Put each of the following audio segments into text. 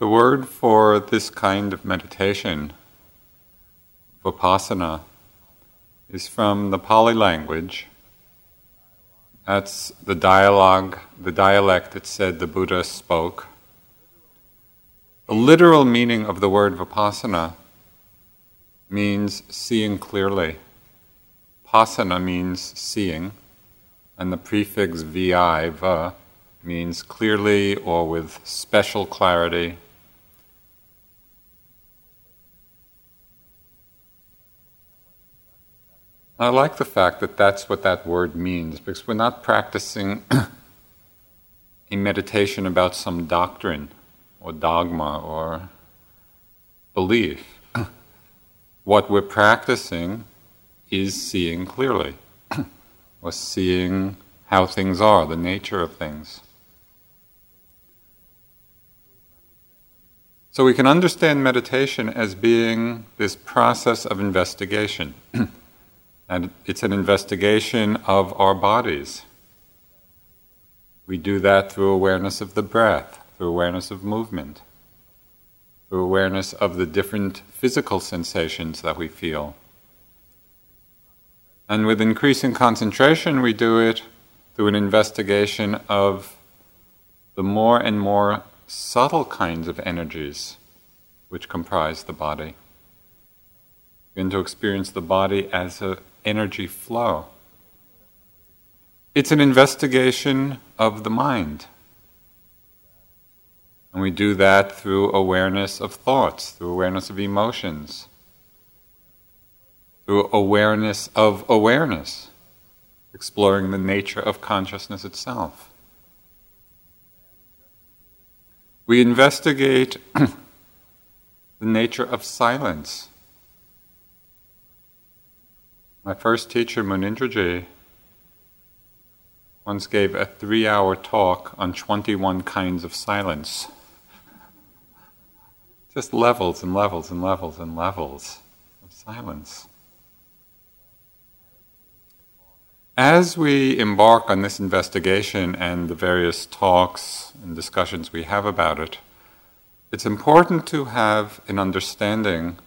The word for this kind of meditation, vipassana, is from the Pali language. That's the dialogue, the dialect that said the Buddha spoke. The literal meaning of the word vipassana means seeing clearly. Passana means seeing, and the prefix vi, va, means clearly or with special clarity I like the fact that that's what that word means because we're not practicing a meditation about some doctrine or dogma or belief. what we're practicing is seeing clearly, or seeing how things are, the nature of things. So we can understand meditation as being this process of investigation. And it's an investigation of our bodies. We do that through awareness of the breath, through awareness of movement, through awareness of the different physical sensations that we feel. And with increasing concentration, we do it through an investigation of the more and more subtle kinds of energies which comprise the body. Begin to experience the body as a energy flow. It's an investigation of the mind. And we do that through awareness of thoughts, through awareness of emotions, through awareness of awareness, exploring the nature of consciousness itself. We investigate the nature of silence my first teacher, Munindraji, once gave a three hour talk on 21 kinds of silence. Just levels and levels and levels and levels of silence. As we embark on this investigation and the various talks and discussions we have about it, it's important to have an understanding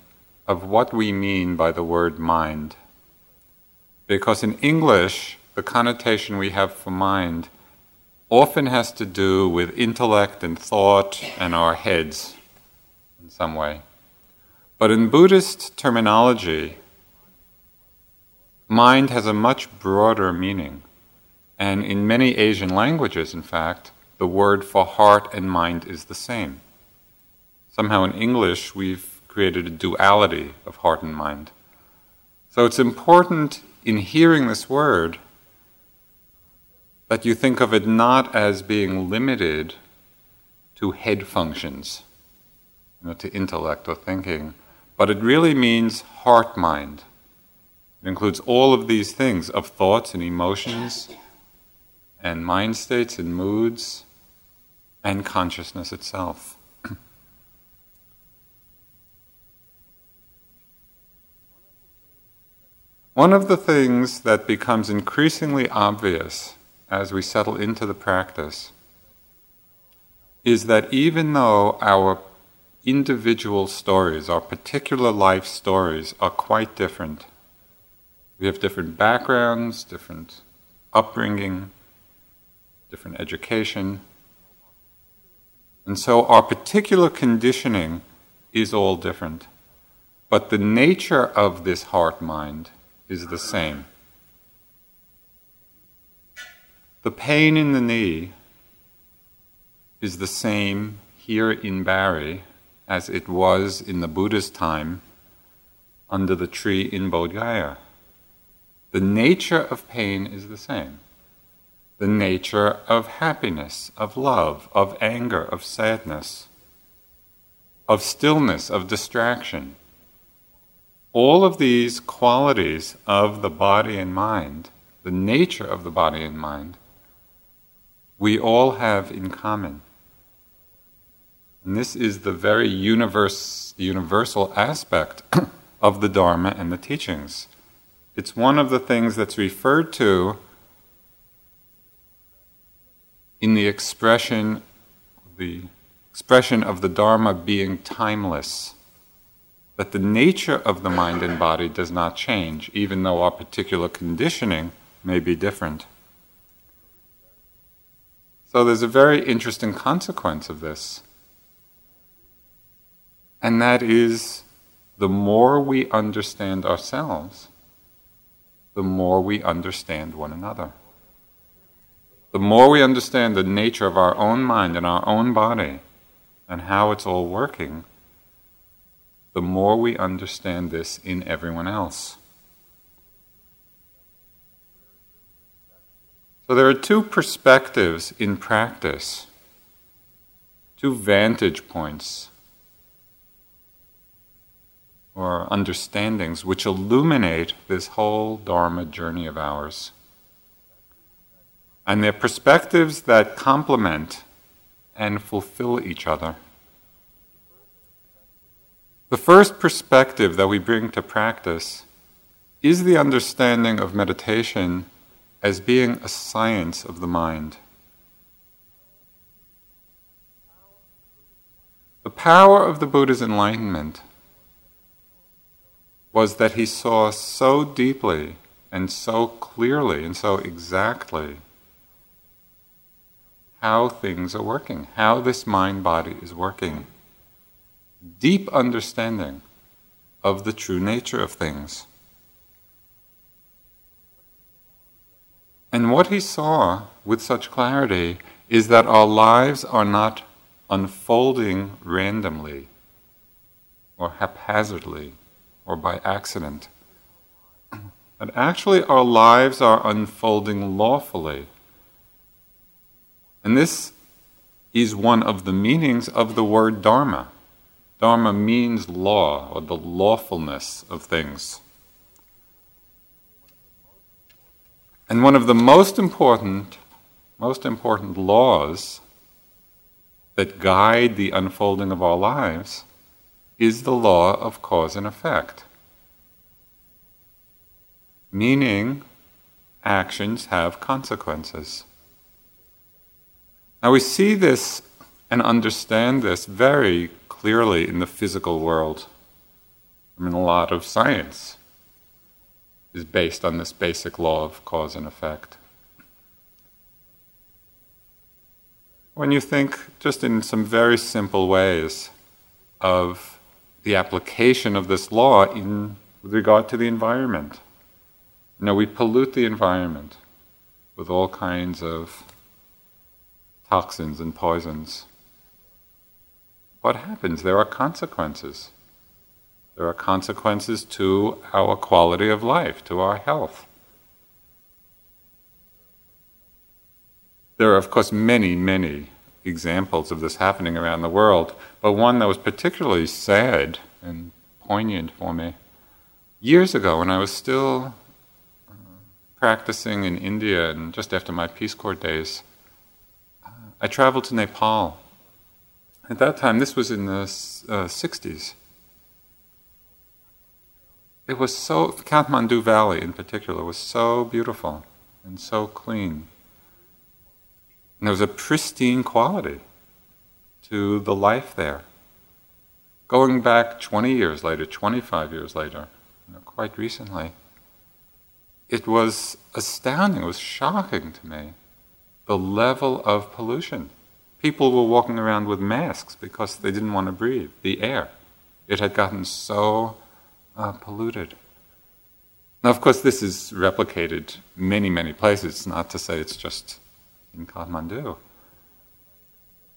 of what we mean by the word mind. Because in English, the connotation we have for mind often has to do with intellect and thought and our heads in some way. But in Buddhist terminology, mind has a much broader meaning. And in many Asian languages, in fact, the word for heart and mind is the same. Somehow in English, we've created a duality of heart and mind. So it's important in hearing this word, that you think of it not as being limited to head functions, you know, to intellect or thinking, but it really means heart mind. It includes all of these things of thoughts and emotions and mind states and moods and consciousness itself. One of the things that becomes increasingly obvious as we settle into the practice is that even though our individual stories, our particular life stories, are quite different, we have different backgrounds, different upbringing, different education, and so our particular conditioning is all different. But the nature of this heart mind is the same. The pain in the knee is the same here in Barre as it was in the Buddha's time under the tree in Bodh Gaya. The nature of pain is the same. The nature of happiness, of love, of anger, of sadness, of stillness, of distraction all of these qualities of the body and mind, the nature of the body and mind, we all have in common. And this is the very universe, universal aspect of the Dharma and the teachings. It's one of the things that's referred to in the expression, the expression of the Dharma being timeless. That the nature of the mind and body does not change, even though our particular conditioning may be different. So there's a very interesting consequence of this. And that is the more we understand ourselves, the more we understand one another. The more we understand the nature of our own mind and our own body and how it's all working, the more we understand this in everyone else. So there are two perspectives in practice, two vantage points or understandings which illuminate this whole Dharma journey of ours. And they're perspectives that complement and fulfill each other. The first perspective that we bring to practice is the understanding of meditation as being a science of the mind. The power of the Buddha's enlightenment was that he saw so deeply and so clearly and so exactly how things are working, how this mind body is working. Deep understanding of the true nature of things. And what he saw with such clarity is that our lives are not unfolding randomly or haphazardly or by accident. But actually, our lives are unfolding lawfully. And this is one of the meanings of the word Dharma. Dharma means law, or the lawfulness of things. And one of the most important, most important laws that guide the unfolding of our lives is the law of cause and effect. Meaning, actions have consequences. Now we see this and understand this very clearly in the physical world. I mean, a lot of science is based on this basic law of cause and effect. When you think just in some very simple ways of the application of this law in with regard to the environment. You know, we pollute the environment with all kinds of toxins and poisons. What happens? There are consequences. There are consequences to our quality of life, to our health. There are, of course, many, many examples of this happening around the world, but one that was particularly sad and poignant for me. Years ago, when I was still uh, practicing in India and just after my Peace Corps days, uh, I traveled to Nepal. At that time, this was in the uh, 60s. It was so, Kathmandu Valley in particular was so beautiful and so clean. And there was a pristine quality to the life there. Going back 20 years later, 25 years later, you know, quite recently, it was astounding, it was shocking to me, the level of pollution. People were walking around with masks because they didn't want to breathe the air. It had gotten so uh, polluted. Now, of course, this is replicated many, many places, not to say it's just in Kathmandu.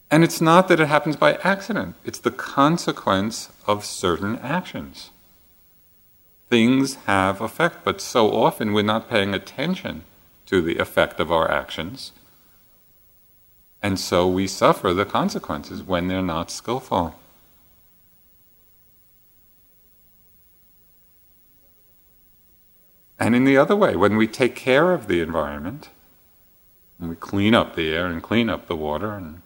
And it's not that it happens by accident, it's the consequence of certain actions. Things have effect, but so often we're not paying attention to the effect of our actions. And so we suffer the consequences when they're not skillful. And in the other way, when we take care of the environment, and we clean up the air and clean up the water, and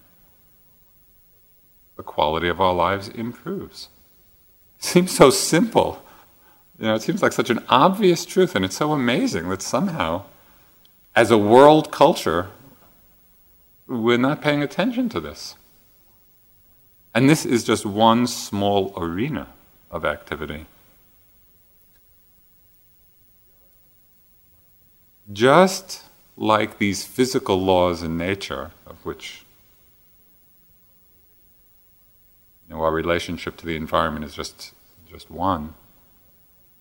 the quality of our lives improves. It seems so simple. You know, it seems like such an obvious truth, and it's so amazing that somehow, as a world culture, we're not paying attention to this. And this is just one small arena of activity. Just like these physical laws in nature, of which you know, our relationship to the environment is just, just one,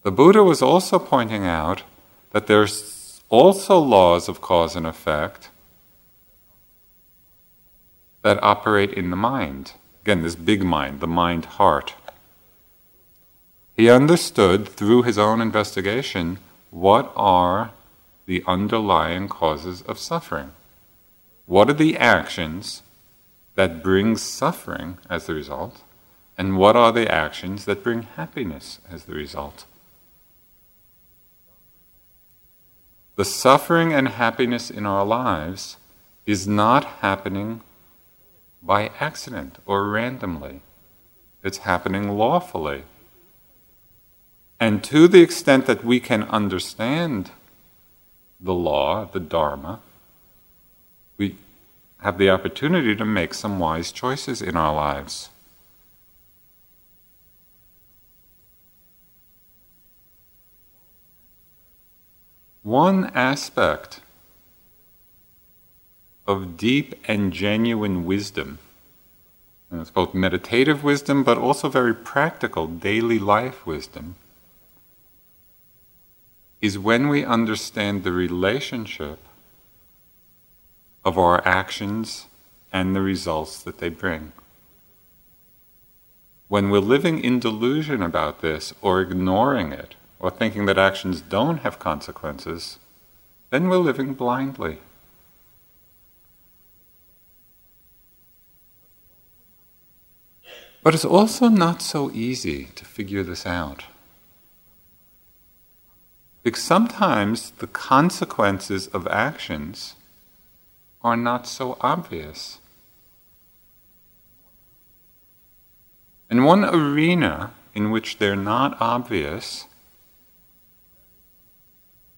the Buddha was also pointing out that there's also laws of cause and effect that operate in the mind. Again, this big mind, the mind heart. He understood through his own investigation what are the underlying causes of suffering. What are the actions that bring suffering as the result? And what are the actions that bring happiness as the result? The suffering and happiness in our lives is not happening by accident or randomly. It's happening lawfully. And to the extent that we can understand the law, the Dharma, we have the opportunity to make some wise choices in our lives. One aspect of deep and genuine wisdom, and it's both meditative wisdom but also very practical daily life wisdom, is when we understand the relationship of our actions and the results that they bring. When we're living in delusion about this or ignoring it, or thinking that actions don't have consequences, then we're living blindly. But it's also not so easy to figure this out. Because sometimes the consequences of actions are not so obvious. And one arena in which they're not obvious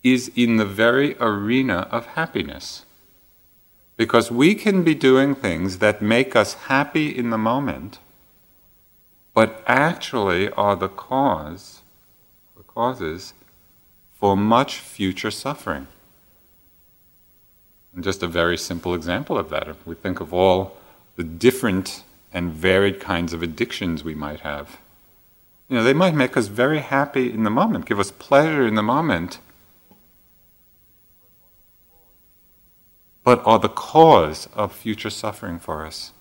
is in the very arena of happiness. Because we can be doing things that make us happy in the moment, but actually are the cause, the causes for much future suffering. And just a very simple example of that, if we think of all the different and varied kinds of addictions we might have. You know, they might make us very happy in the moment, give us pleasure in the moment, but are the cause of future suffering for us.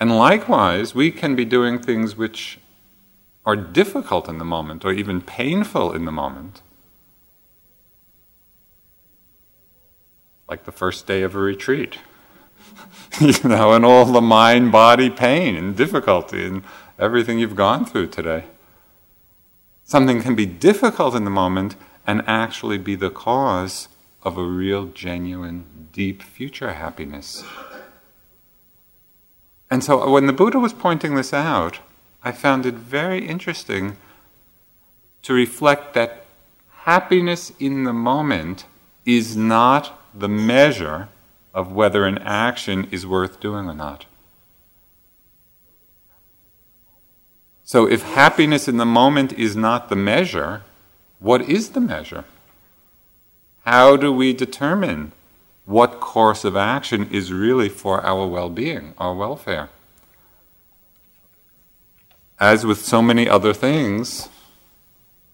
And likewise, we can be doing things which are difficult in the moment or even painful in the moment. Like the first day of a retreat, you know, and all the mind body pain and difficulty and everything you've gone through today. Something can be difficult in the moment and actually be the cause of a real, genuine, deep future happiness. And so when the Buddha was pointing this out, I found it very interesting to reflect that happiness in the moment is not the measure of whether an action is worth doing or not. So, if happiness in the moment is not the measure, what is the measure? How do we determine what course of action is really for our well being, our welfare? As with so many other things,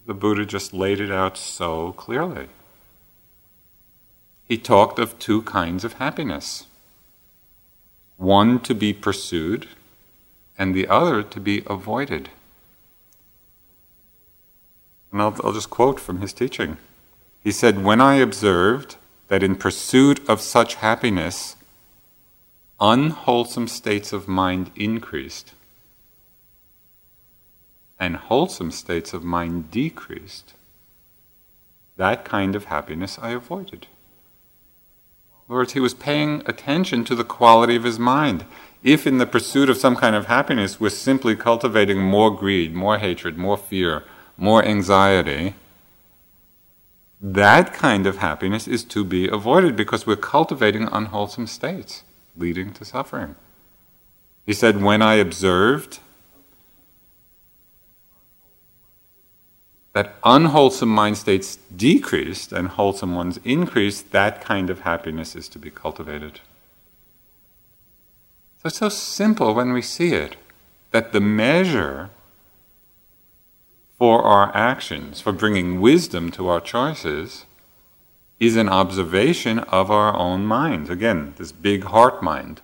the Buddha just laid it out so clearly. He talked of two kinds of happiness one to be pursued, and the other to be avoided. And I'll, I'll just quote from his teaching. He said, When I observed that in pursuit of such happiness, unwholesome states of mind increased, and wholesome states of mind decreased, that kind of happiness I avoided. In words, he was paying attention to the quality of his mind. If in the pursuit of some kind of happiness we're simply cultivating more greed, more hatred, more fear, more anxiety, that kind of happiness is to be avoided because we're cultivating unwholesome states leading to suffering. He said, When I observed that unwholesome mind states decreased and wholesome ones increased, that kind of happiness is to be cultivated. So it's so simple when we see it that the measure for our actions, for bringing wisdom to our choices, is an observation of our own minds. Again, this big heart mind.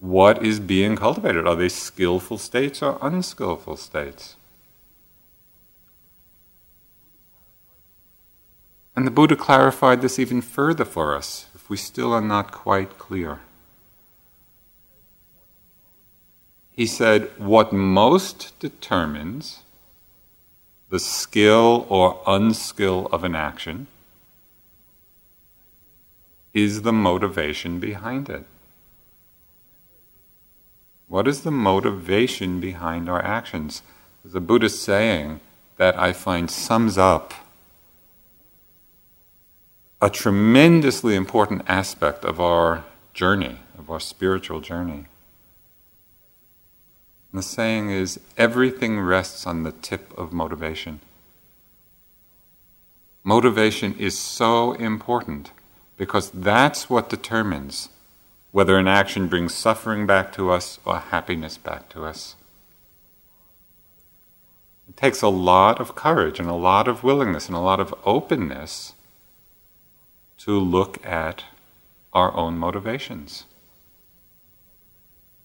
What is being cultivated? Are they skillful states or unskillful states? And the Buddha clarified this even further for us, if we still are not quite clear. He said, What most determines the skill or unskill of an action is the motivation behind it. What is the motivation behind our actions? The Buddhist saying that I find sums up a tremendously important aspect of our journey, of our spiritual journey. And the saying is everything rests on the tip of motivation. Motivation is so important because that's what determines whether an action brings suffering back to us or happiness back to us. It takes a lot of courage and a lot of willingness and a lot of openness to look at our own motivations.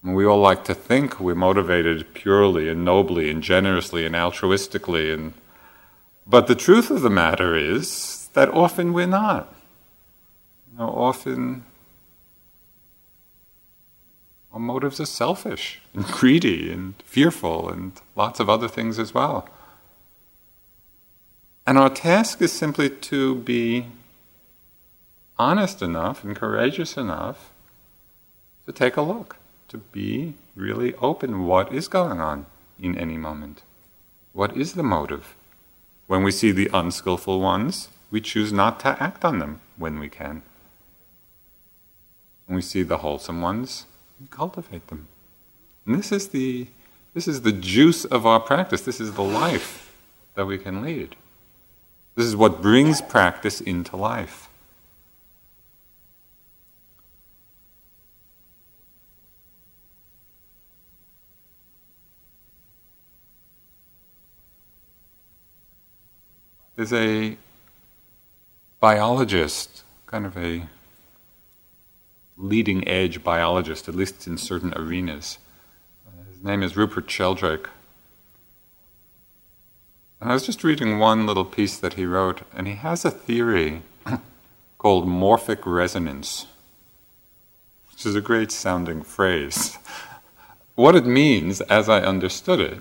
We all like to think we're motivated purely and nobly and generously and altruistically, and, but the truth of the matter is that often we're not. You know, often our motives are selfish and greedy and fearful and lots of other things as well. And our task is simply to be honest enough and courageous enough to take a look, to be really open what is going on in any moment. What is the motive? When we see the unskillful ones, we choose not to act on them when we can. When we see the wholesome ones, we cultivate them. And this is the this is the juice of our practice. This is the life that we can lead. This is what brings practice into life. There's a biologist, kind of a leading edge biologist, at least in certain arenas. Uh, his name is Rupert Sheldrake. And I was just reading one little piece that he wrote, and he has a theory called morphic resonance, which is a great sounding phrase. what it means, as I understood it,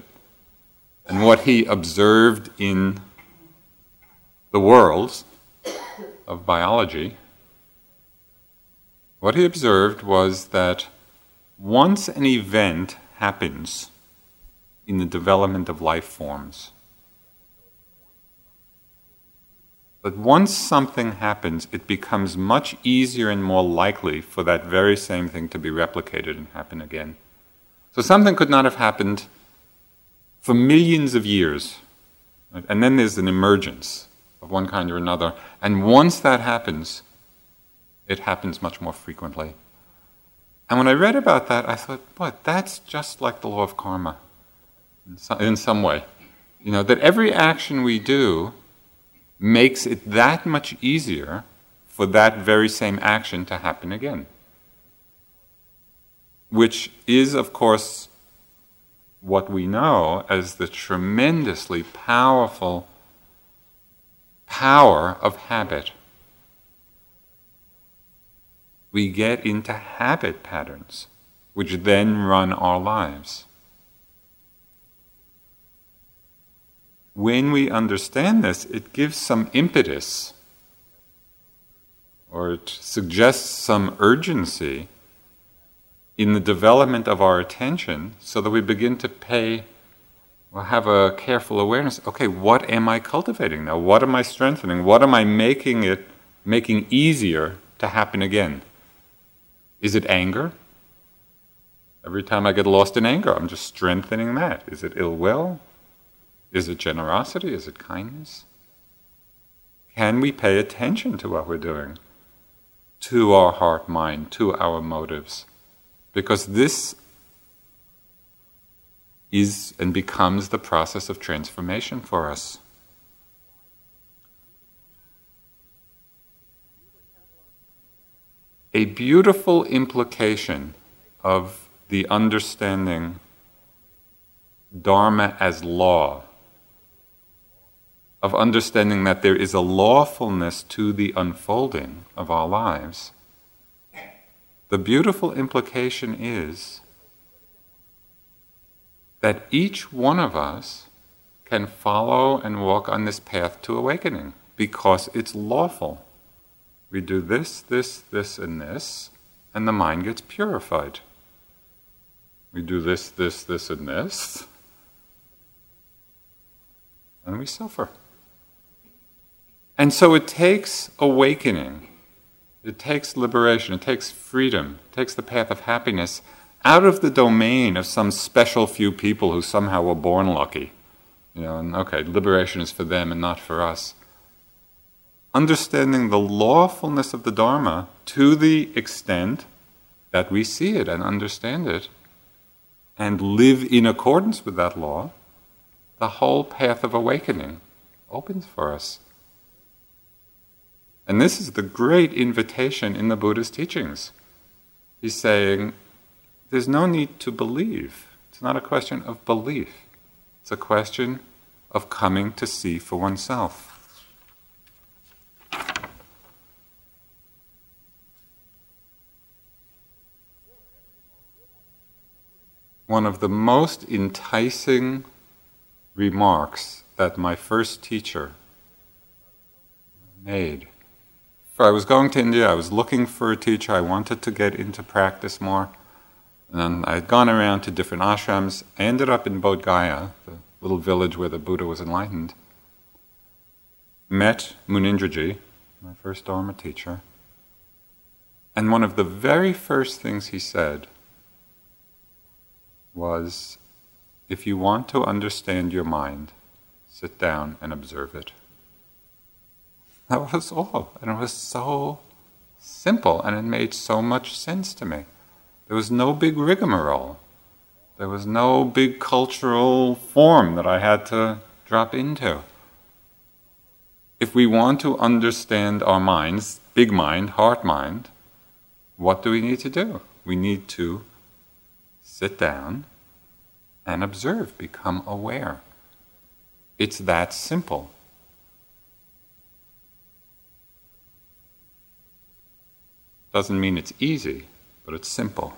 and what he observed in the worlds of biology, what he observed was that once an event happens in the development of life forms, but once something happens, it becomes much easier and more likely for that very same thing to be replicated and happen again. So something could not have happened for millions of years, and then there's an emergence of one kind or another. And once that happens, it happens much more frequently. And when I read about that, I thought, boy, that's just like the law of karma in some, in some way. You know, that every action we do makes it that much easier for that very same action to happen again. Which is, of course, what we know as the tremendously powerful power of habit. We get into habit patterns, which then run our lives. When we understand this, it gives some impetus or it suggests some urgency in the development of our attention so that we begin to pay well, have a careful awareness. Okay, what am I cultivating now? What am I strengthening? What am I making it making easier to happen again? Is it anger? Every time I get lost in anger, I'm just strengthening that. Is it ill will? Is it generosity? Is it kindness? Can we pay attention to what we're doing? To our heart mind, to our motives? Because this is and becomes the process of transformation for us. A beautiful implication of the understanding Dharma as law, of understanding that there is a lawfulness to the unfolding of our lives, the beautiful implication is that each one of us can follow and walk on this path to awakening because it's lawful. We do this, this, this, and this, and the mind gets purified. We do this, this, this, and this, and we suffer. And so it takes awakening, it takes liberation, it takes freedom, it takes the path of happiness out of the domain of some special few people who somehow were born lucky. You know, and okay, liberation is for them and not for us. Understanding the lawfulness of the Dharma to the extent that we see it and understand it and live in accordance with that law, the whole path of awakening opens for us. And this is the great invitation in the Buddha's teachings. He's saying, there's no need to believe. It's not a question of belief, it's a question of coming to see for oneself. one of the most enticing remarks that my first teacher made. For I was going to India, I was looking for a teacher, I wanted to get into practice more. And I had gone around to different ashrams. I ended up in Bodh Gaya, the little village where the Buddha was enlightened. Met Munindraji, my first Dharma teacher. And one of the very first things he said was if you want to understand your mind, sit down and observe it. That was all. And it was so simple and it made so much sense to me. There was no big rigmarole. There was no big cultural form that I had to drop into. If we want to understand our minds, big mind, heart mind, what do we need to do? We need to sit down and observe, become aware. It's that simple. Doesn't mean it's easy, but it's simple.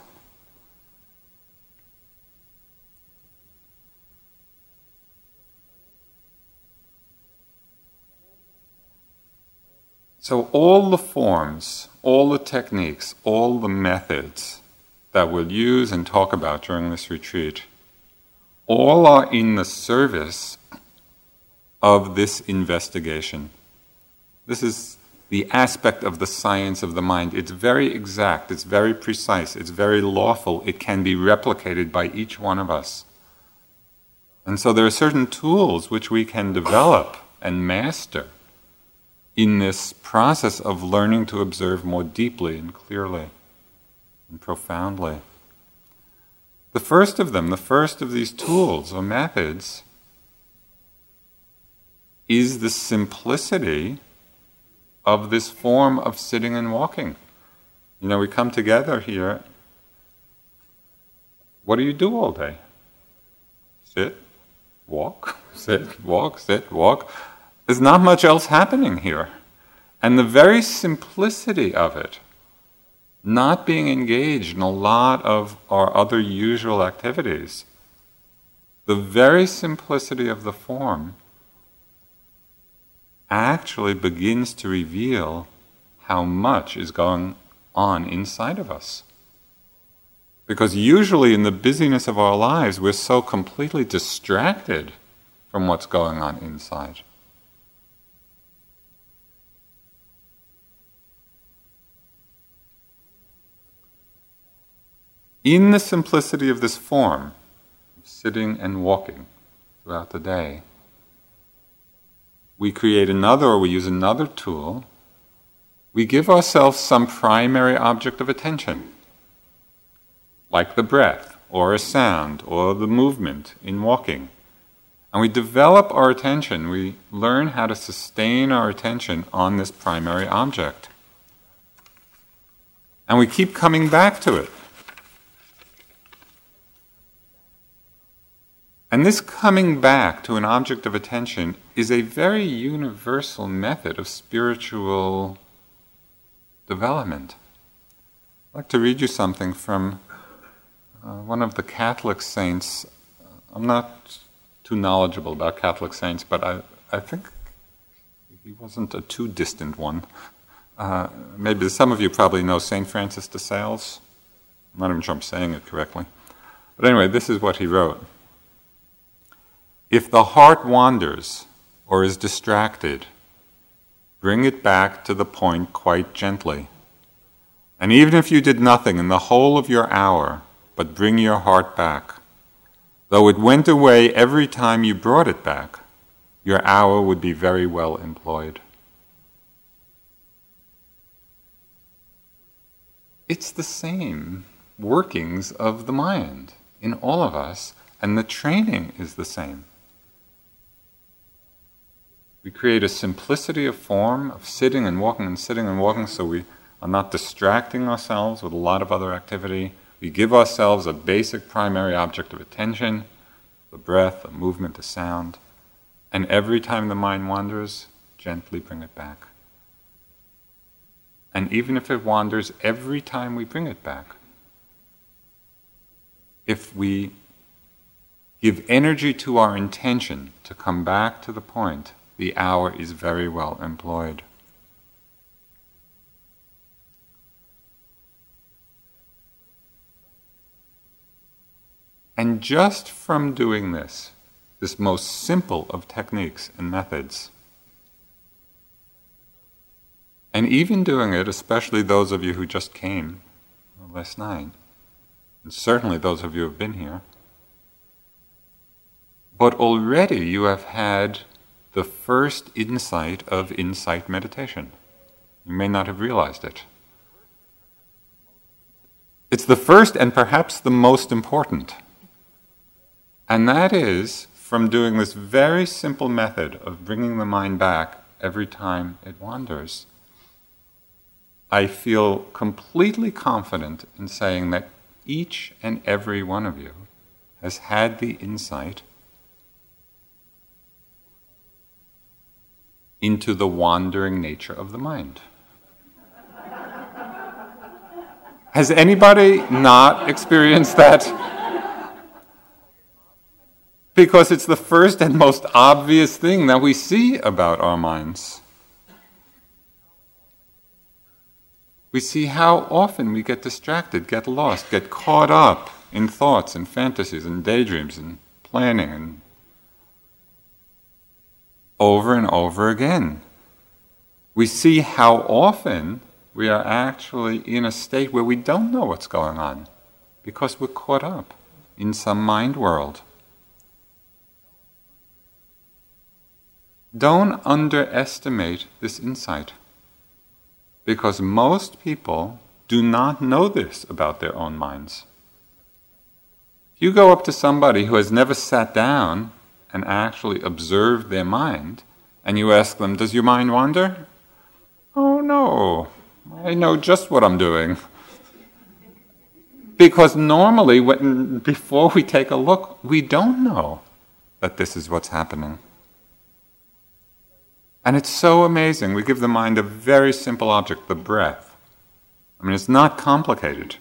So, all the forms, all the techniques, all the methods that we'll use and talk about during this retreat, all are in the service of this investigation. This is the aspect of the science of the mind. It's very exact, it's very precise, it's very lawful, it can be replicated by each one of us. And so there are certain tools which we can develop and master in this process of learning to observe more deeply and clearly and profoundly. The first of them, the first of these tools or methods, is the simplicity of this form of sitting and walking. You know, we come together here. What do you do all day? Sit, walk, sit, walk, sit, walk. There's not much else happening here. And the very simplicity of it not being engaged in a lot of our other usual activities, the very simplicity of the form actually begins to reveal how much is going on inside of us. Because usually in the busyness of our lives, we're so completely distracted from what's going on inside. In the simplicity of this form, of sitting and walking throughout the day, we create another or we use another tool, we give ourselves some primary object of attention, like the breath, or a sound, or the movement in walking. And we develop our attention, we learn how to sustain our attention on this primary object. And we keep coming back to it. And this coming back to an object of attention is a very universal method of spiritual development. I'd like to read you something from uh, one of the Catholic saints. I'm not too knowledgeable about Catholic saints, but I, I think he wasn't a too distant one. Uh, maybe some of you probably know St. Francis de Sales. I'm not even sure I'm saying it correctly. But anyway, this is what he wrote. If the heart wanders or is distracted, bring it back to the point quite gently. And even if you did nothing in the whole of your hour, but bring your heart back, though it went away every time you brought it back, your hour would be very well employed. It's the same workings of the mind in all of us, and the training is the same. We create a simplicity of form of sitting and walking and sitting and walking so we are not distracting ourselves with a lot of other activity. We give ourselves a basic primary object of attention the breath, the movement, the sound. And every time the mind wanders, gently bring it back. And even if it wanders every time we bring it back, if we give energy to our intention to come back to the point the hour is very well employed. And just from doing this, this most simple of techniques and methods, and even doing it, especially those of you who just came last night, and certainly those of you who have been here, but already you have had the first insight of insight meditation. You may not have realized it. It's the first and perhaps the most important. And that is from doing this very simple method of bringing the mind back every time it wanders. I feel completely confident in saying that each and every one of you has had the insight into the wandering nature of the mind. Has anybody not experienced that? Because it's the first and most obvious thing that we see about our minds. We see how often we get distracted, get lost, get caught up in thoughts and fantasies and daydreams and planning and over and over again. We see how often we are actually in a state where we don't know what's going on because we're caught up in some mind world. Don't underestimate this insight because most people do not know this about their own minds. If you go up to somebody who has never sat down and actually observe their mind, and you ask them, Does your mind wander? Oh no, I know just what I'm doing. Because normally, when, before we take a look, we don't know that this is what's happening. And it's so amazing. We give the mind a very simple object, the breath. I mean, it's not complicated.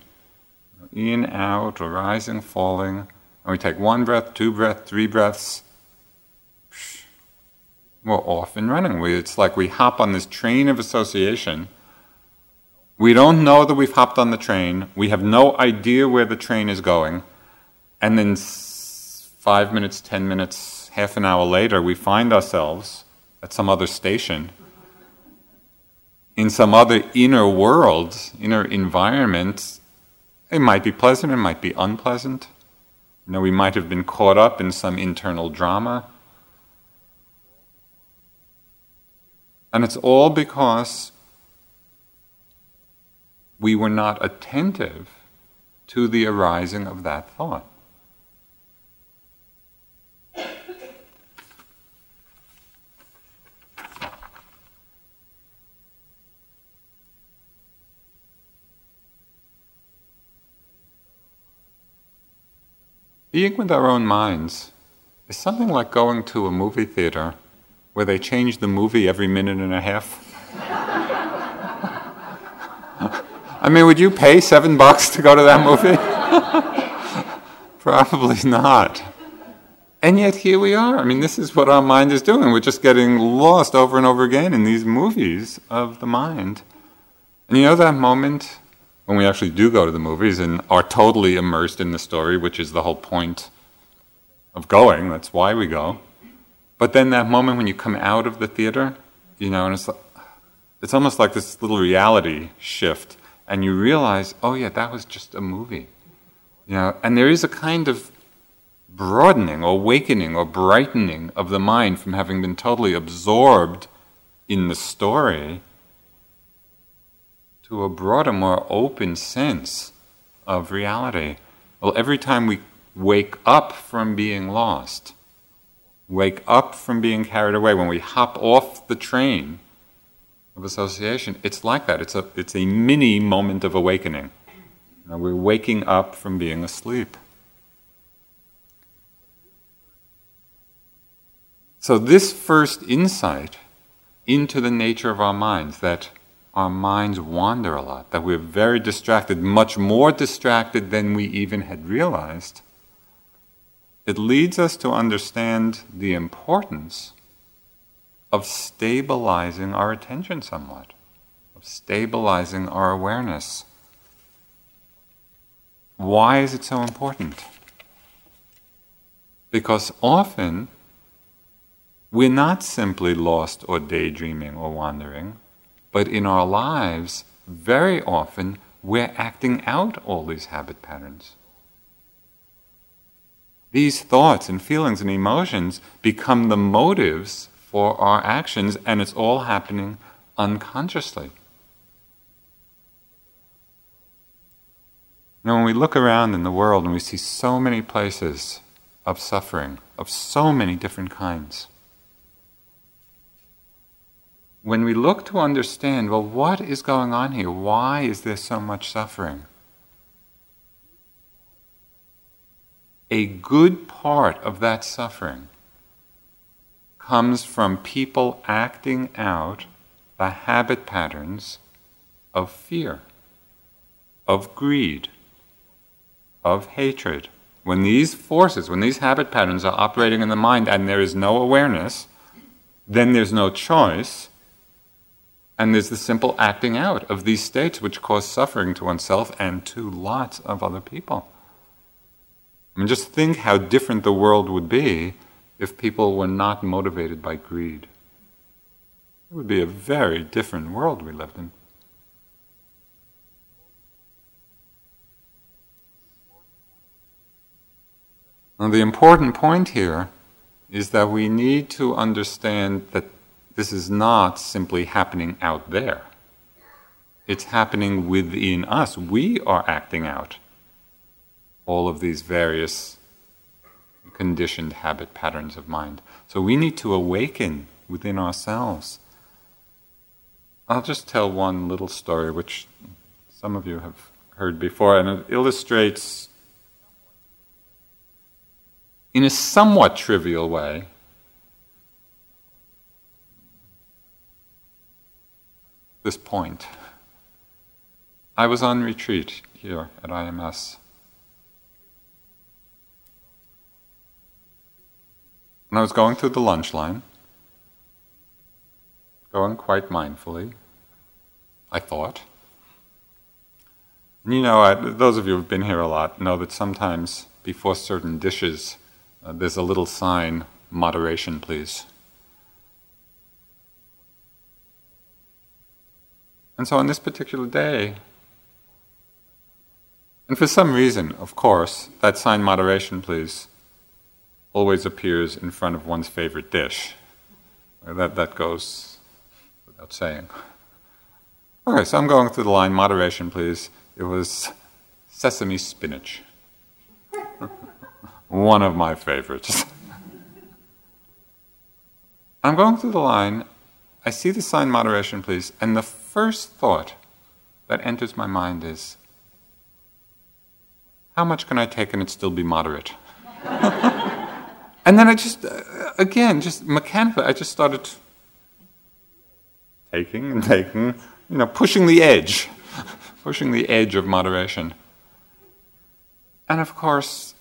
In, out, or rising, falling. And we take one breath, two breaths, three breaths, we're off and running. We, it's like we hop on this train of association. We don't know that we've hopped on the train. We have no idea where the train is going. And then five minutes, ten minutes, half an hour later, we find ourselves at some other station, in some other inner world, inner environment, It might be pleasant, it might be unpleasant. You know, we might have been caught up in some internal drama. And it's all because we were not attentive to the arising of that thought. Being with our own minds is something like going to a movie theater where they change the movie every minute and a half. I mean, would you pay seven bucks to go to that movie? Probably not. And yet here we are. I mean, this is what our mind is doing. We're just getting lost over and over again in these movies of the mind. And you know that moment when we actually do go to the movies and are totally immersed in the story, which is the whole point of going. That's why we go. But then that moment when you come out of the theater, you know, and it's like, it's almost like this little reality shift, and you realize, oh yeah, that was just a movie, you know. And there is a kind of broadening, or awakening, or brightening of the mind from having been totally absorbed in the story to a broader, more open sense of reality. Well, every time we wake up from being lost, wake up from being carried away, when we hop off the train of association, it's like that. It's a, it's a mini moment of awakening. You know, we're waking up from being asleep. So, this first insight into the nature of our minds, that our minds wander a lot, that we're very distracted, much more distracted than we even had realized, it leads us to understand the importance of stabilizing our attention somewhat, of stabilizing our awareness. Why is it so important? Because often we're not simply lost or daydreaming or wandering but in our lives, very often, we're acting out all these habit patterns. These thoughts and feelings and emotions become the motives for our actions, and it's all happening unconsciously. Now, when we look around in the world and we see so many places of suffering, of so many different kinds, when we look to understand, well, what is going on here? Why is there so much suffering? A good part of that suffering comes from people acting out the habit patterns of fear, of greed, of hatred. When these forces, when these habit patterns are operating in the mind and there is no awareness, then there's no choice and there's the simple acting out of these states which cause suffering to oneself and to lots of other people. I mean, just think how different the world would be if people were not motivated by greed. It would be a very different world we lived in. Now, the important point here is that we need to understand that this is not simply happening out there. It's happening within us. We are acting out all of these various conditioned habit patterns of mind. So we need to awaken within ourselves. I'll just tell one little story, which some of you have heard before, and it illustrates, in a somewhat trivial way, this point. I was on retreat here at IMS. And I was going through the lunch line, going quite mindfully, I thought. And you know, I, those of you who've been here a lot know that sometimes before certain dishes, uh, there's a little sign, moderation, please. And so on this particular day, And for some reason, of course, that sign moderation, please, always appears in front of one's favorite dish. That, that goes without saying. Okay, so I'm going through the line moderation, please. It was sesame spinach. One of my favorites. I'm going through the line. I see the sign moderation, please, and the first thought that enters my mind is how much can I take and it still be moderate? and then I just, uh, again, just mechanically, I just started taking and taking, you know, pushing the edge, pushing the edge of moderation. And of course,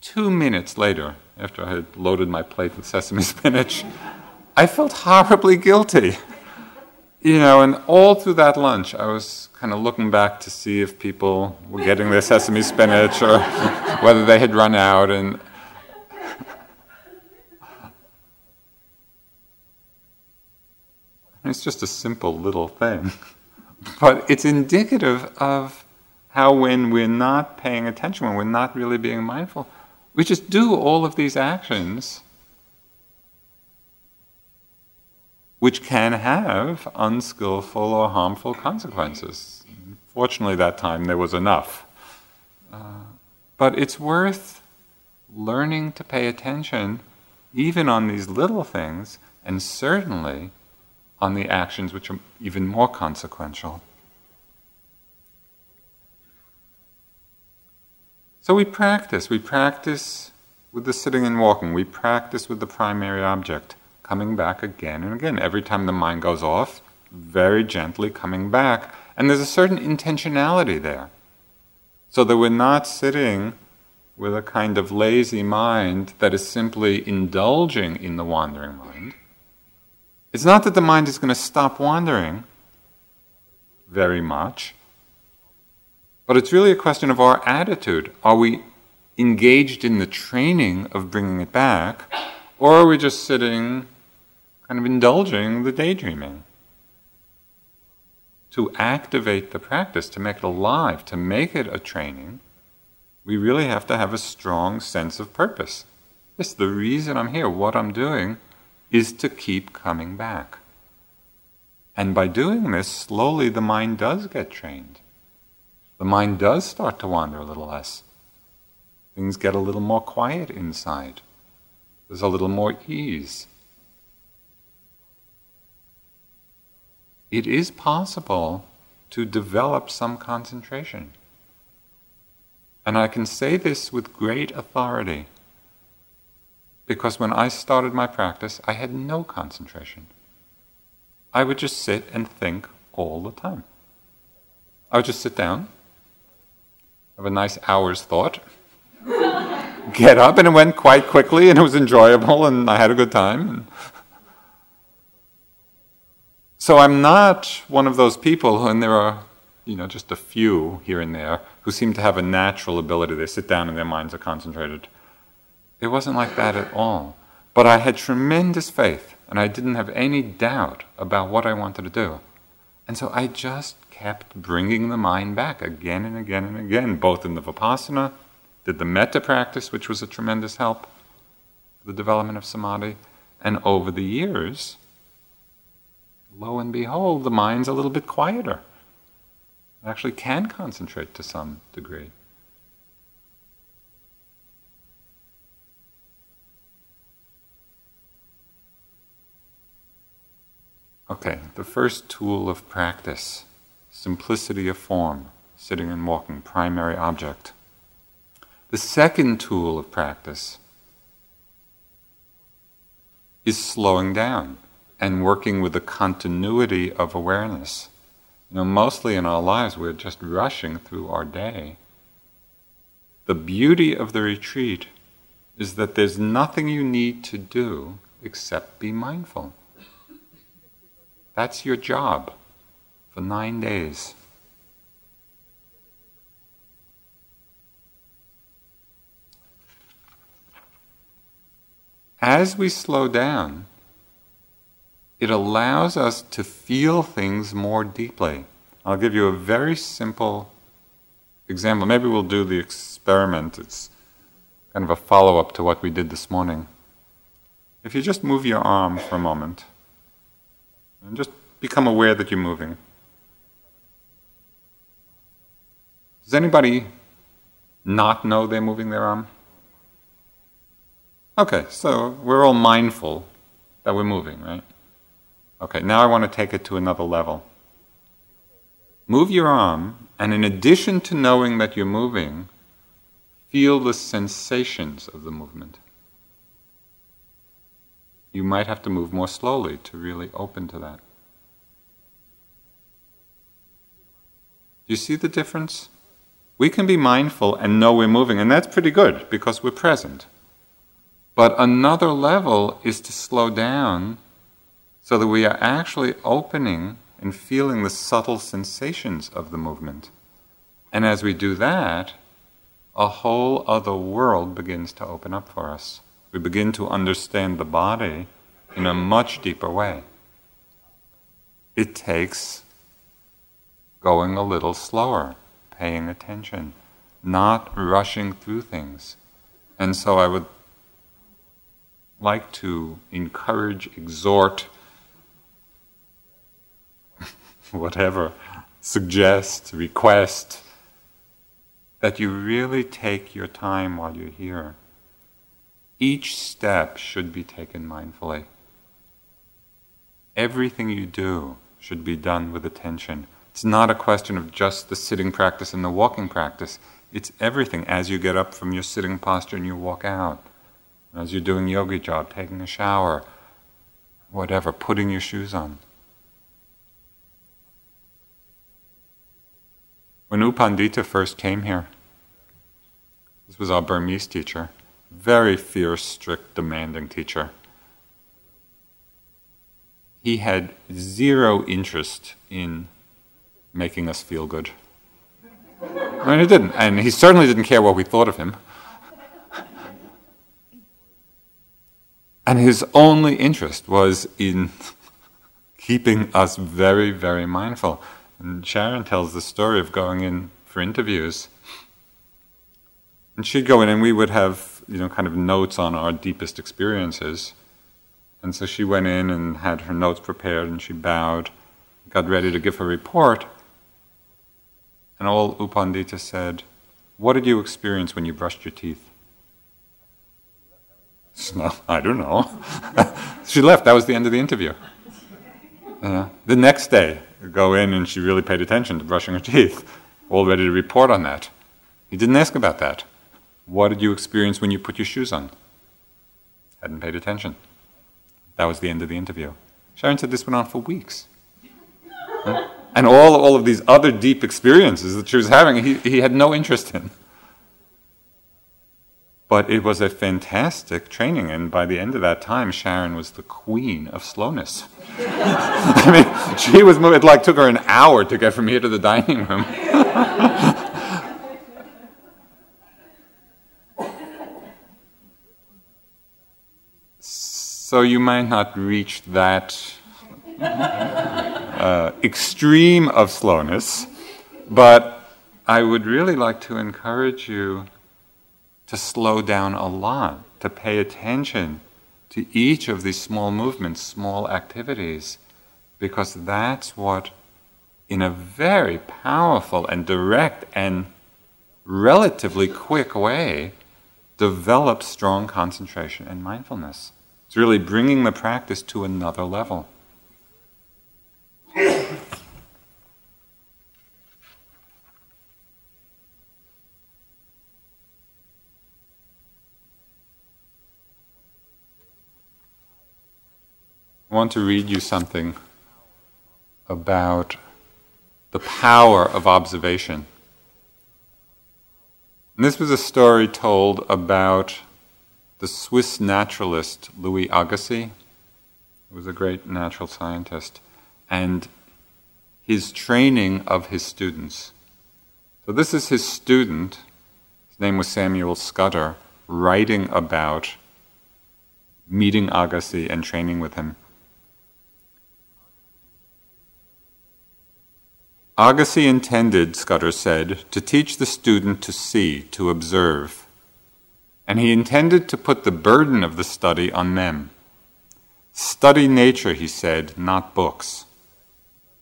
two minutes later, after I had loaded my plate with sesame spinach, I felt horribly guilty. You know, and all through that lunch, I was kind of looking back to see if people were getting their sesame spinach or whether they had run out. And it's just a simple little thing, but it's indicative of how, when we're not paying attention, when we're not really being mindful, we just do all of these actions which can have unskillful or harmful consequences. Fortunately, that time there was enough. Uh, but it's worth learning to pay attention even on these little things, and certainly on the actions which are even more consequential. So we practice. We practice with the sitting and walking. We practice with the primary object coming back again and again. Every time the mind goes off, very gently coming back. And there's a certain intentionality there. So that we're not sitting with a kind of lazy mind that is simply indulging in the wandering mind. It's not that the mind is going to stop wandering very much, but it's really a question of our attitude. Are we engaged in the training of bringing it back, or are we just sitting kind of indulging the daydreaming. To activate the practice, to make it alive, to make it a training, we really have to have a strong sense of purpose. It's the reason I'm here, what I'm doing, is to keep coming back. And by doing this, slowly the mind does get trained. The mind does start to wander a little less. Things get a little more quiet inside. There's a little more ease. it is possible to develop some concentration. And I can say this with great authority because when I started my practice, I had no concentration. I would just sit and think all the time. I would just sit down, have a nice hour's thought, get up, and it went quite quickly, and it was enjoyable, and I had a good time. So I'm not one of those people, and there are, you know, just a few here and there who seem to have a natural ability. They sit down and their minds are concentrated. It wasn't like that at all. But I had tremendous faith, and I didn't have any doubt about what I wanted to do. And so I just kept bringing the mind back again and again and again, both in the Vipassana, did the metta practice, which was a tremendous help for the development of samadhi, and over the years, lo and behold, the mind's a little bit quieter. It actually can concentrate to some degree. Okay, the first tool of practice simplicity of form, sitting and walking, primary object. The second tool of practice is slowing down and working with the continuity of awareness. You know, mostly in our lives, we're just rushing through our day. The beauty of the retreat is that there's nothing you need to do except be mindful. That's your job for nine days. As we slow down, it allows us to feel things more deeply. I'll give you a very simple example. Maybe we'll do the experiment. It's kind of a follow up to what we did this morning. If you just move your arm for a moment and just become aware that you're moving. Does anybody not know they're moving their arm? Okay, so we're all mindful that we're moving, right? Okay, now I want to take it to another level. Move your arm, and in addition to knowing that you're moving, feel the sensations of the movement. You might have to move more slowly to really open to that. Do you see the difference? We can be mindful and know we're moving, and that's pretty good because we're present. But another level is to slow down so that we are actually opening and feeling the subtle sensations of the movement. And as we do that, a whole other world begins to open up for us. We begin to understand the body in a much deeper way. It takes going a little slower, paying attention, not rushing through things. And so I would like to encourage, exhort, whatever, suggest, request that you really take your time while you're here. Each step should be taken mindfully. Everything you do should be done with attention. It's not a question of just the sitting practice and the walking practice. It's everything as you get up from your sitting posture and you walk out. As you're doing yogi job, taking a shower, whatever, putting your shoes on. When U Pandita first came here, this was our Burmese teacher, very fierce, strict, demanding teacher. He had zero interest in making us feel good. I mean, he didn't. And he certainly didn't care what we thought of him. And his only interest was in keeping us very, very mindful. And Sharon tells the story of going in for interviews. And she'd go in, and we would have, you know, kind of notes on our deepest experiences. And so she went in and had her notes prepared, and she bowed, got ready to give her report. And old U Pandita said, What did you experience when you brushed your teeth? No, I don't know. she left. That was the end of the interview. Uh, the next day, go in and she really paid attention to brushing her teeth, all ready to report on that. He didn't ask about that. What did you experience when you put your shoes on? Hadn't paid attention. That was the end of the interview. Sharon said this went on for weeks. And all, all of these other deep experiences that she was having, he, he had no interest in. But it was a fantastic training, and by the end of that time, Sharon was the queen of slowness. I mean, she was moving, it like took her an hour to get from here to the dining room. so you might not reach that uh, extreme of slowness, but I would really like to encourage you to slow down a lot, to pay attention to each of these small movements, small activities, because that's what, in a very powerful and direct and relatively quick way, develops strong concentration and mindfulness. It's really bringing the practice to another level. I want to read you something about the power of observation. And this was a story told about the Swiss naturalist Louis Agassiz, was a great natural scientist, and his training of his students. So, this is his student, his name was Samuel Scudder, writing about meeting Agassiz and training with him. Agassiz intended, Scudder said, to teach the student to see, to observe. And he intended to put the burden of the study on them. Study nature, he said, not books.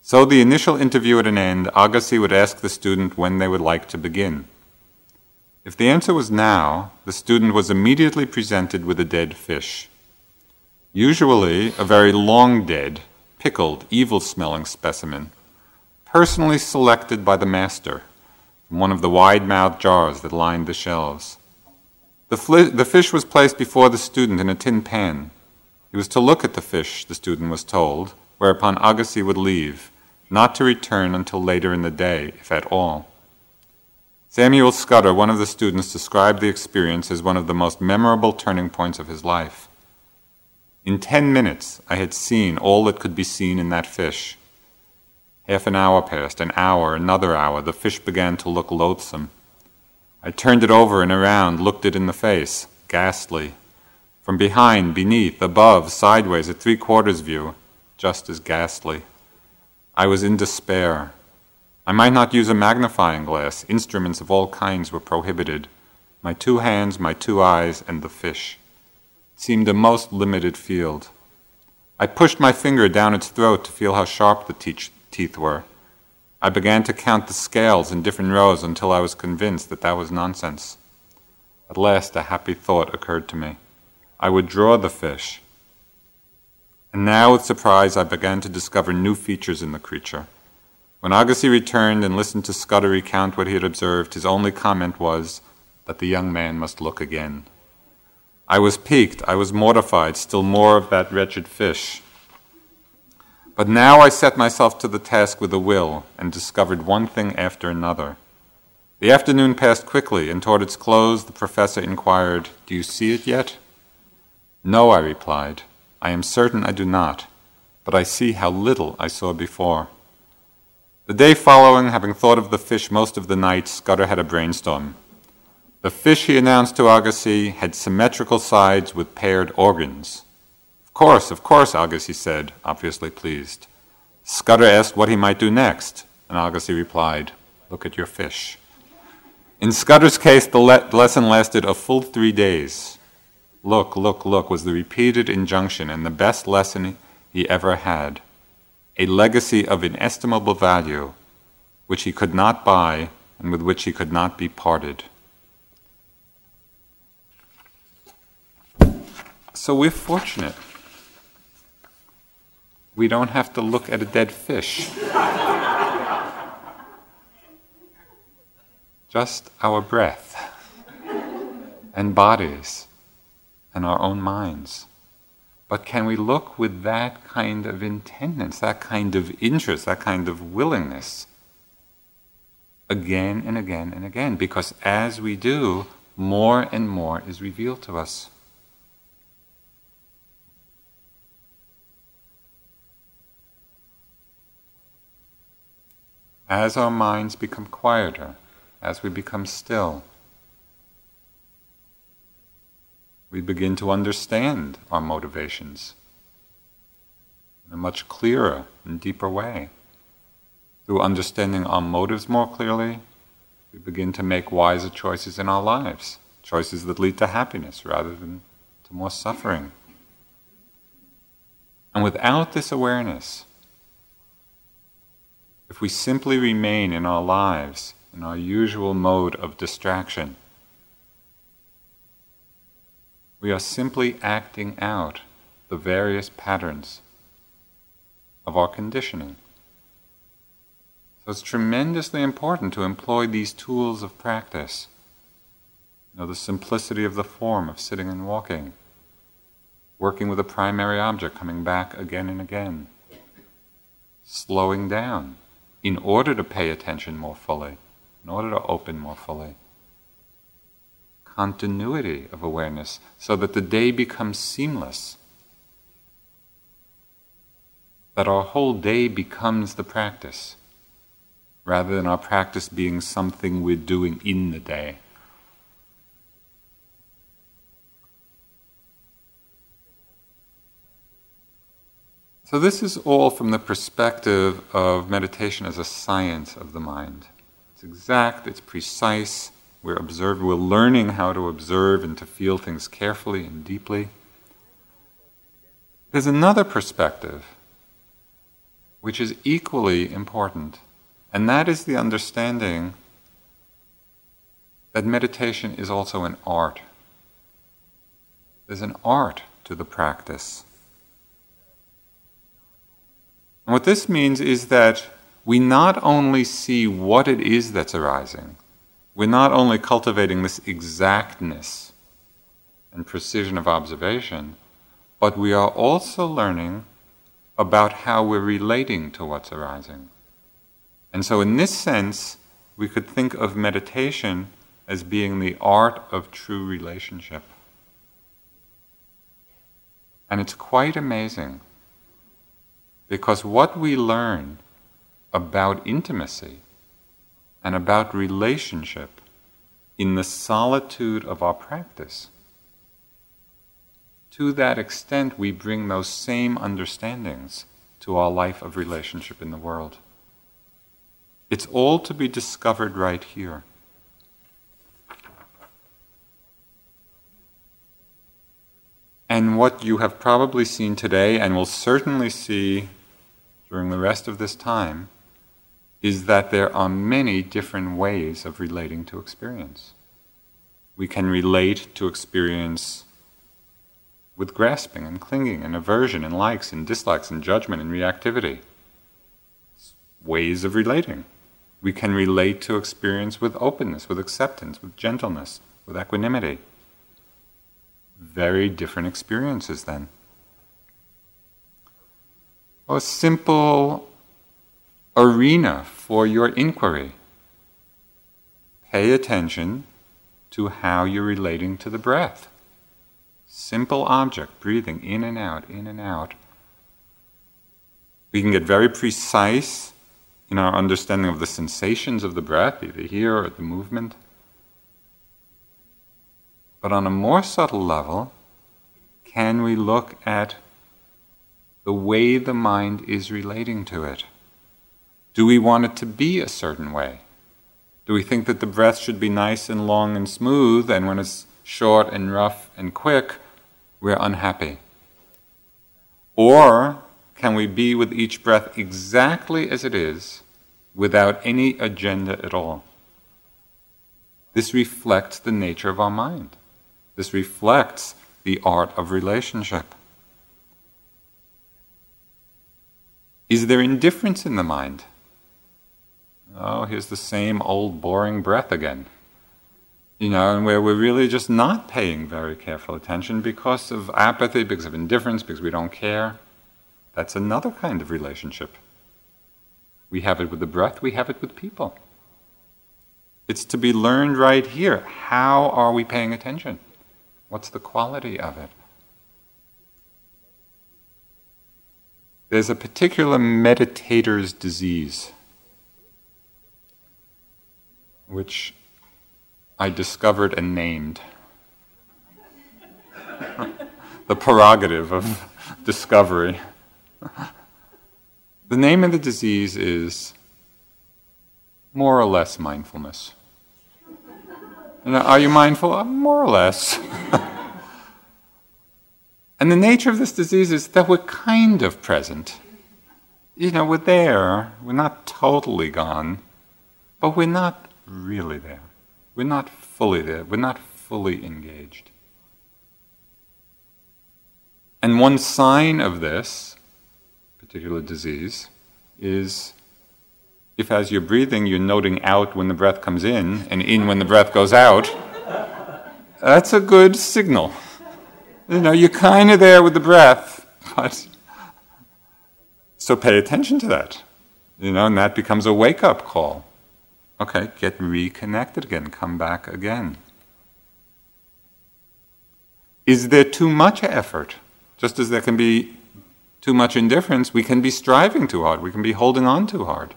So, the initial interview at an end, Agassiz would ask the student when they would like to begin. If the answer was now, the student was immediately presented with a dead fish. Usually, a very long dead, pickled, evil smelling specimen, personally selected by the master from one of the wide mouthed jars that lined the shelves. The, fli- the fish was placed before the student in a tin pan. He was to look at the fish, the student was told, whereupon Agassiz would leave not to return until later in the day, if at all. Samuel Scudder, one of the students, described the experience as one of the most memorable turning points of his life. In ten minutes, I had seen all that could be seen in that fish. Half an hour passed, an hour, another hour. The fish began to look loathsome. I turned it over and around, looked it in the face, ghastly. From behind, beneath, above, sideways, at three quarters view, just as ghastly. I was in despair. I might not use a magnifying glass. Instruments of all kinds were prohibited. My two hands, my two eyes, and the fish. It seemed a most limited field. I pushed my finger down its throat to feel how sharp the te- teeth were. I began to count the scales in different rows until I was convinced that that was nonsense. At last, a happy thought occurred to me. I would draw the fish. And now, with surprise, I began to discover new features in the creature. When Agassiz returned and listened to Scudder recount what he had observed, his only comment was that the young man must look again. I was piqued, I was mortified, still more of that wretched fish. But now I set myself to the task with a will and discovered one thing after another. The afternoon passed quickly, and toward its close the professor inquired, Do you see it yet? No, I replied. I am certain I do not, but I see how little I saw before. The day following, having thought of the fish most of the night, Scudder had a brainstorm. The fish, he announced to Agassiz, had symmetrical sides with paired organs. Of course, of course, Agassiz said, obviously pleased. Scudder asked what he might do next, and Agassiz replied, Look at your fish. In Scudder's case, the le- lesson lasted a full three days. Look, look, look was the repeated injunction and the best lesson he ever had. A legacy of inestimable value, which he could not buy and with which he could not be parted. So we're fortunate. We don't have to look at a dead fish. Just our breath and bodies and our own minds. But can we look with that kind of intentness, that kind of interest, that kind of willingness again and again and again? Because as we do, more and more is revealed to us. As our minds become quieter, as we become still, we begin to understand our motivations in a much clearer and deeper way. Through understanding our motives more clearly, we begin to make wiser choices in our lives, choices that lead to happiness rather than to more suffering. And without this awareness, if we simply remain in our lives in our usual mode of distraction, we are simply acting out the various patterns of our conditioning. So it's tremendously important to employ these tools of practice. You know, the simplicity of the form of sitting and walking, working with a primary object, coming back again and again, slowing down in order to pay attention more fully, in order to open more fully continuity of awareness so that the day becomes seamless. That our whole day becomes the practice, rather than our practice being something we're doing in the day. So, this is all from the perspective of meditation as a science of the mind. It's exact, it's precise, we're observing, we're learning how to observe and to feel things carefully and deeply. There's another perspective which is equally important, and that is the understanding that meditation is also an art. There's an art to the practice. And what this means is that we not only see what it is that's arising, we're not only cultivating this exactness and precision of observation, but we are also learning about how we're relating to what's arising. And so, in this sense, we could think of meditation as being the art of true relationship. And it's quite amazing because what we learn about intimacy and about relationship in the solitude of our practice, to that extent we bring those same understandings to our life of relationship in the world. It's all to be discovered right here. And what you have probably seen today and will certainly see during the rest of this time is that there are many different ways of relating to experience. We can relate to experience with grasping and clinging and aversion and likes and dislikes and judgment and reactivity. It's ways of relating. We can relate to experience with openness, with acceptance, with gentleness, with equanimity. Very different experiences then a simple arena for your inquiry. Pay attention to how you're relating to the breath. Simple object, breathing in and out, in and out. We can get very precise in our understanding of the sensations of the breath, either here or the movement. But on a more subtle level, can we look at the way the mind is relating to it. Do we want it to be a certain way? Do we think that the breath should be nice and long and smooth, and when it's short and rough and quick, we're unhappy? Or can we be with each breath exactly as it is, without any agenda at all? This reflects the nature of our mind. This reflects the art of relationship. Is there indifference in the mind? Oh, here's the same old boring breath again. You know, and where we're really just not paying very careful attention because of apathy, because of indifference, because we don't care. That's another kind of relationship. We have it with the breath, we have it with people. It's to be learned right here. How are we paying attention? What's the quality of it? There's a particular meditator's disease, which I discovered and named. the prerogative of discovery. The name of the disease is more or less mindfulness. Now, are you mindful? More or less. And the nature of this disease is that we're kind of present. You know, we're there, we're not totally gone, but we're not really there. We're not fully there, we're not fully engaged. And one sign of this particular disease is if, as you're breathing, you're noting out when the breath comes in and in when the breath goes out, that's a good signal. You know, you're kind of there with the breath, but so pay attention to that. You know, and that becomes a wake up call. Okay, get reconnected again, come back again. Is there too much effort? Just as there can be too much indifference, we can be striving too hard, we can be holding on too hard.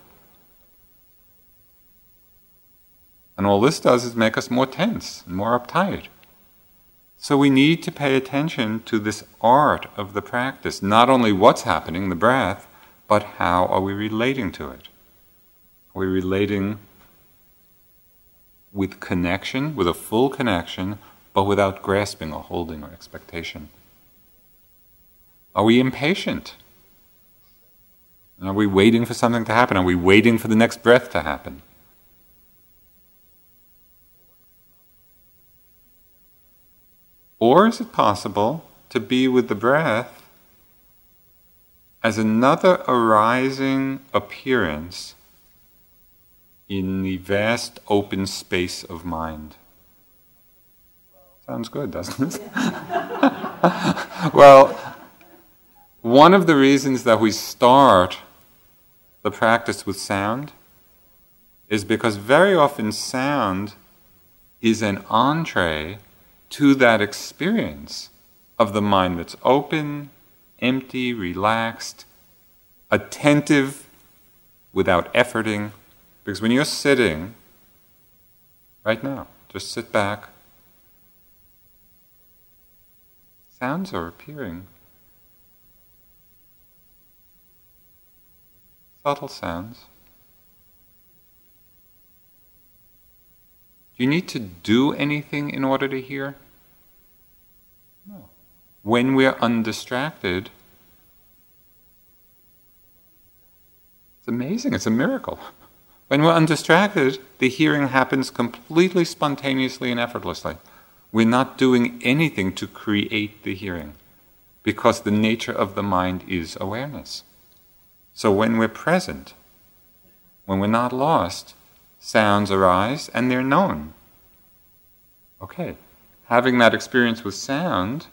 And all this does is make us more tense and more uptight. So we need to pay attention to this art of the practice, not only what's happening, the breath, but how are we relating to it? Are we relating with connection, with a full connection, but without grasping or holding or expectation? Are we impatient? Are we waiting for something to happen? Are we waiting for the next breath to happen? Or is it possible to be with the breath as another arising appearance in the vast open space of mind? Sounds good, doesn't it? well, one of the reasons that we start the practice with sound is because very often sound is an entree to that experience of the mind that's open, empty, relaxed, attentive without efforting. Because when you're sitting, right now, just sit back, sounds are appearing. Subtle sounds. Do you need to do anything in order to hear? When we're undistracted, it's amazing, it's a miracle. When we're undistracted, the hearing happens completely spontaneously and effortlessly. We're not doing anything to create the hearing because the nature of the mind is awareness. So when we're present, when we're not lost, sounds arise and they're known. Okay, having that experience with sound,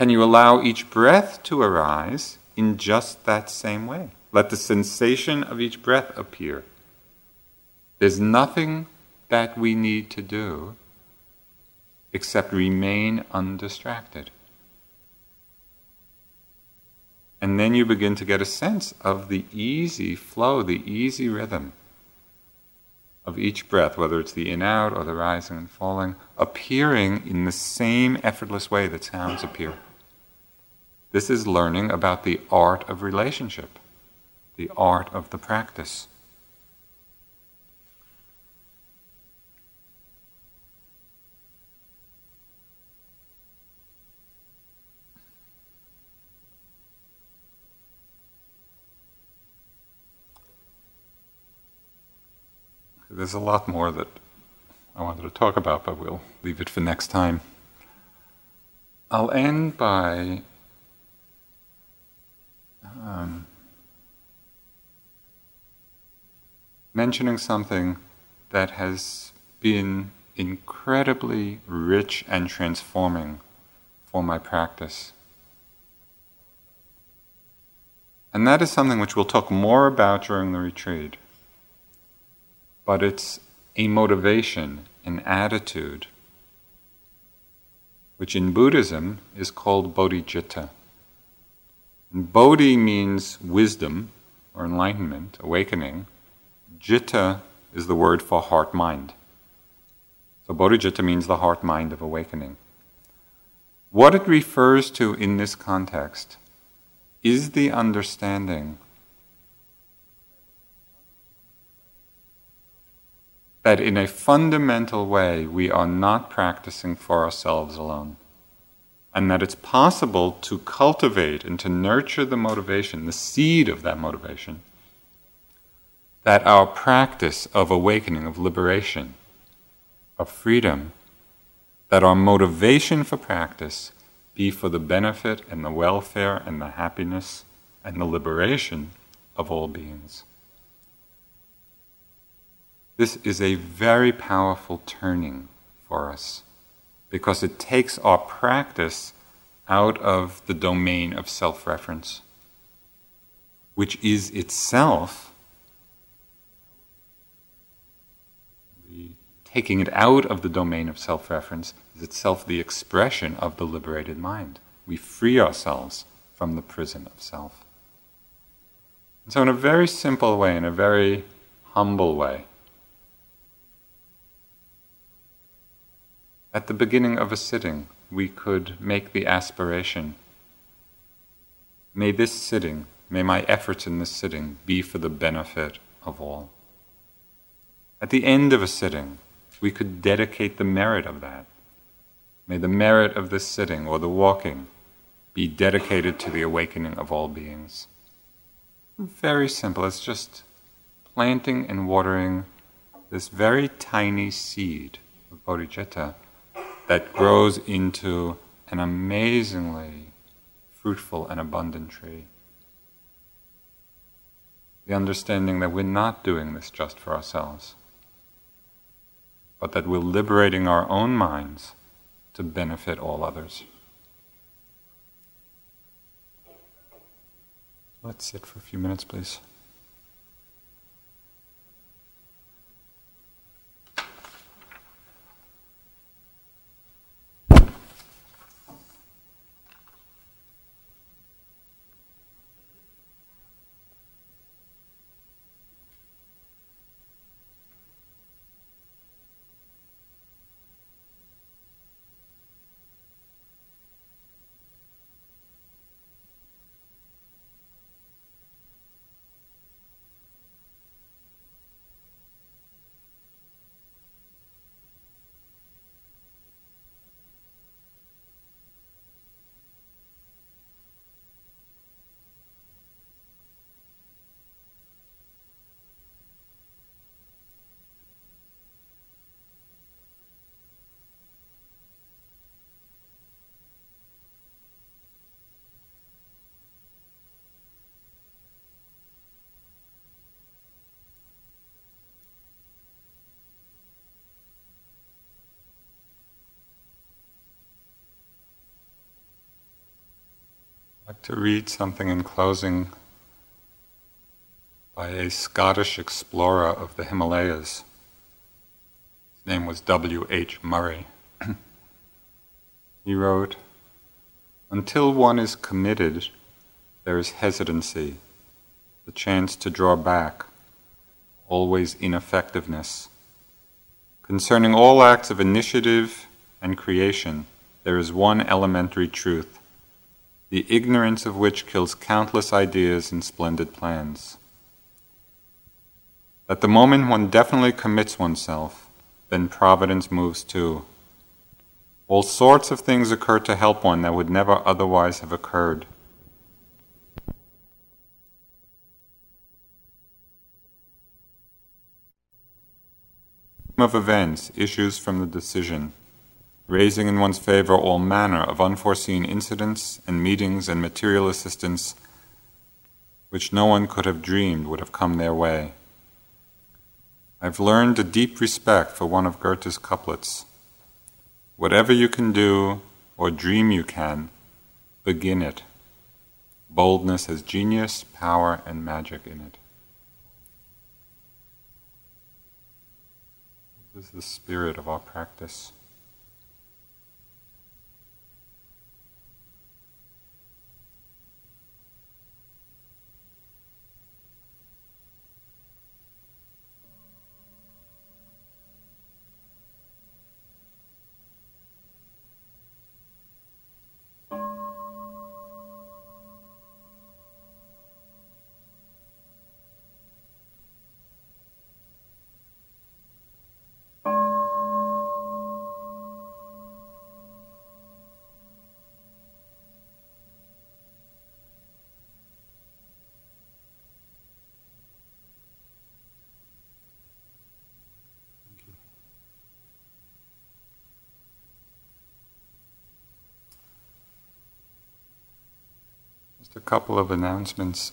can you allow each breath to arise in just that same way? Let the sensation of each breath appear. There's nothing that we need to do except remain undistracted. And then you begin to get a sense of the easy flow, the easy rhythm of each breath, whether it's the in out or the rising and falling, appearing in the same effortless way that sounds appear. This is learning about the art of relationship, the art of the practice. There's a lot more that I wanted to talk about, but we'll leave it for next time. I'll end by um, mentioning something that has been incredibly rich and transforming for my practice. And that is something which we'll talk more about during the retreat but it's a motivation, an attitude, which in Buddhism is called bodhicitta. Bodhi means wisdom or enlightenment, awakening. Citta is the word for heart mind. So bodhicitta means the heart mind of awakening. What it refers to in this context is the understanding that in a fundamental way we are not practicing for ourselves alone. And that it's possible to cultivate and to nurture the motivation, the seed of that motivation, that our practice of awakening, of liberation, of freedom, that our motivation for practice be for the benefit and the welfare and the happiness and the liberation of all beings. This is a very powerful turning for us because it takes our practice out of the domain of self reference, which is itself taking it out of the domain of self reference is itself the expression of the liberated mind. We free ourselves from the prison of self. And so, in a very simple way, in a very humble way, At the beginning of a sitting, we could make the aspiration May this sitting, may my efforts in this sitting be for the benefit of all. At the end of a sitting, we could dedicate the merit of that. May the merit of this sitting or the walking be dedicated to the awakening of all beings. Very simple. It's just planting and watering this very tiny seed of bodhicitta that grows into an amazingly fruitful and abundant tree. The understanding that we're not doing this just for ourselves, but that we're liberating our own minds to benefit all others. Let's sit for a few minutes, please. To read something in closing by a Scottish explorer of the Himalayas. His name was W. H. Murray. he wrote, Until one is committed, there is hesitancy, the chance to draw back, always ineffectiveness. Concerning all acts of initiative and creation, there is one elementary truth the ignorance of which kills countless ideas and splendid plans. At the moment one definitely commits oneself, then providence moves too. All sorts of things occur to help one that would never otherwise have occurred. of events issues from the decision raising in one's favor all manner of unforeseen incidents and meetings and material assistance which no one could have dreamed would have come their way. I've learned a deep respect for one of Goethe's couplets. Whatever you can do or dream you can, begin it. Boldness has genius, power, and magic in it. This is the spirit of our practice. Just a couple of announcements.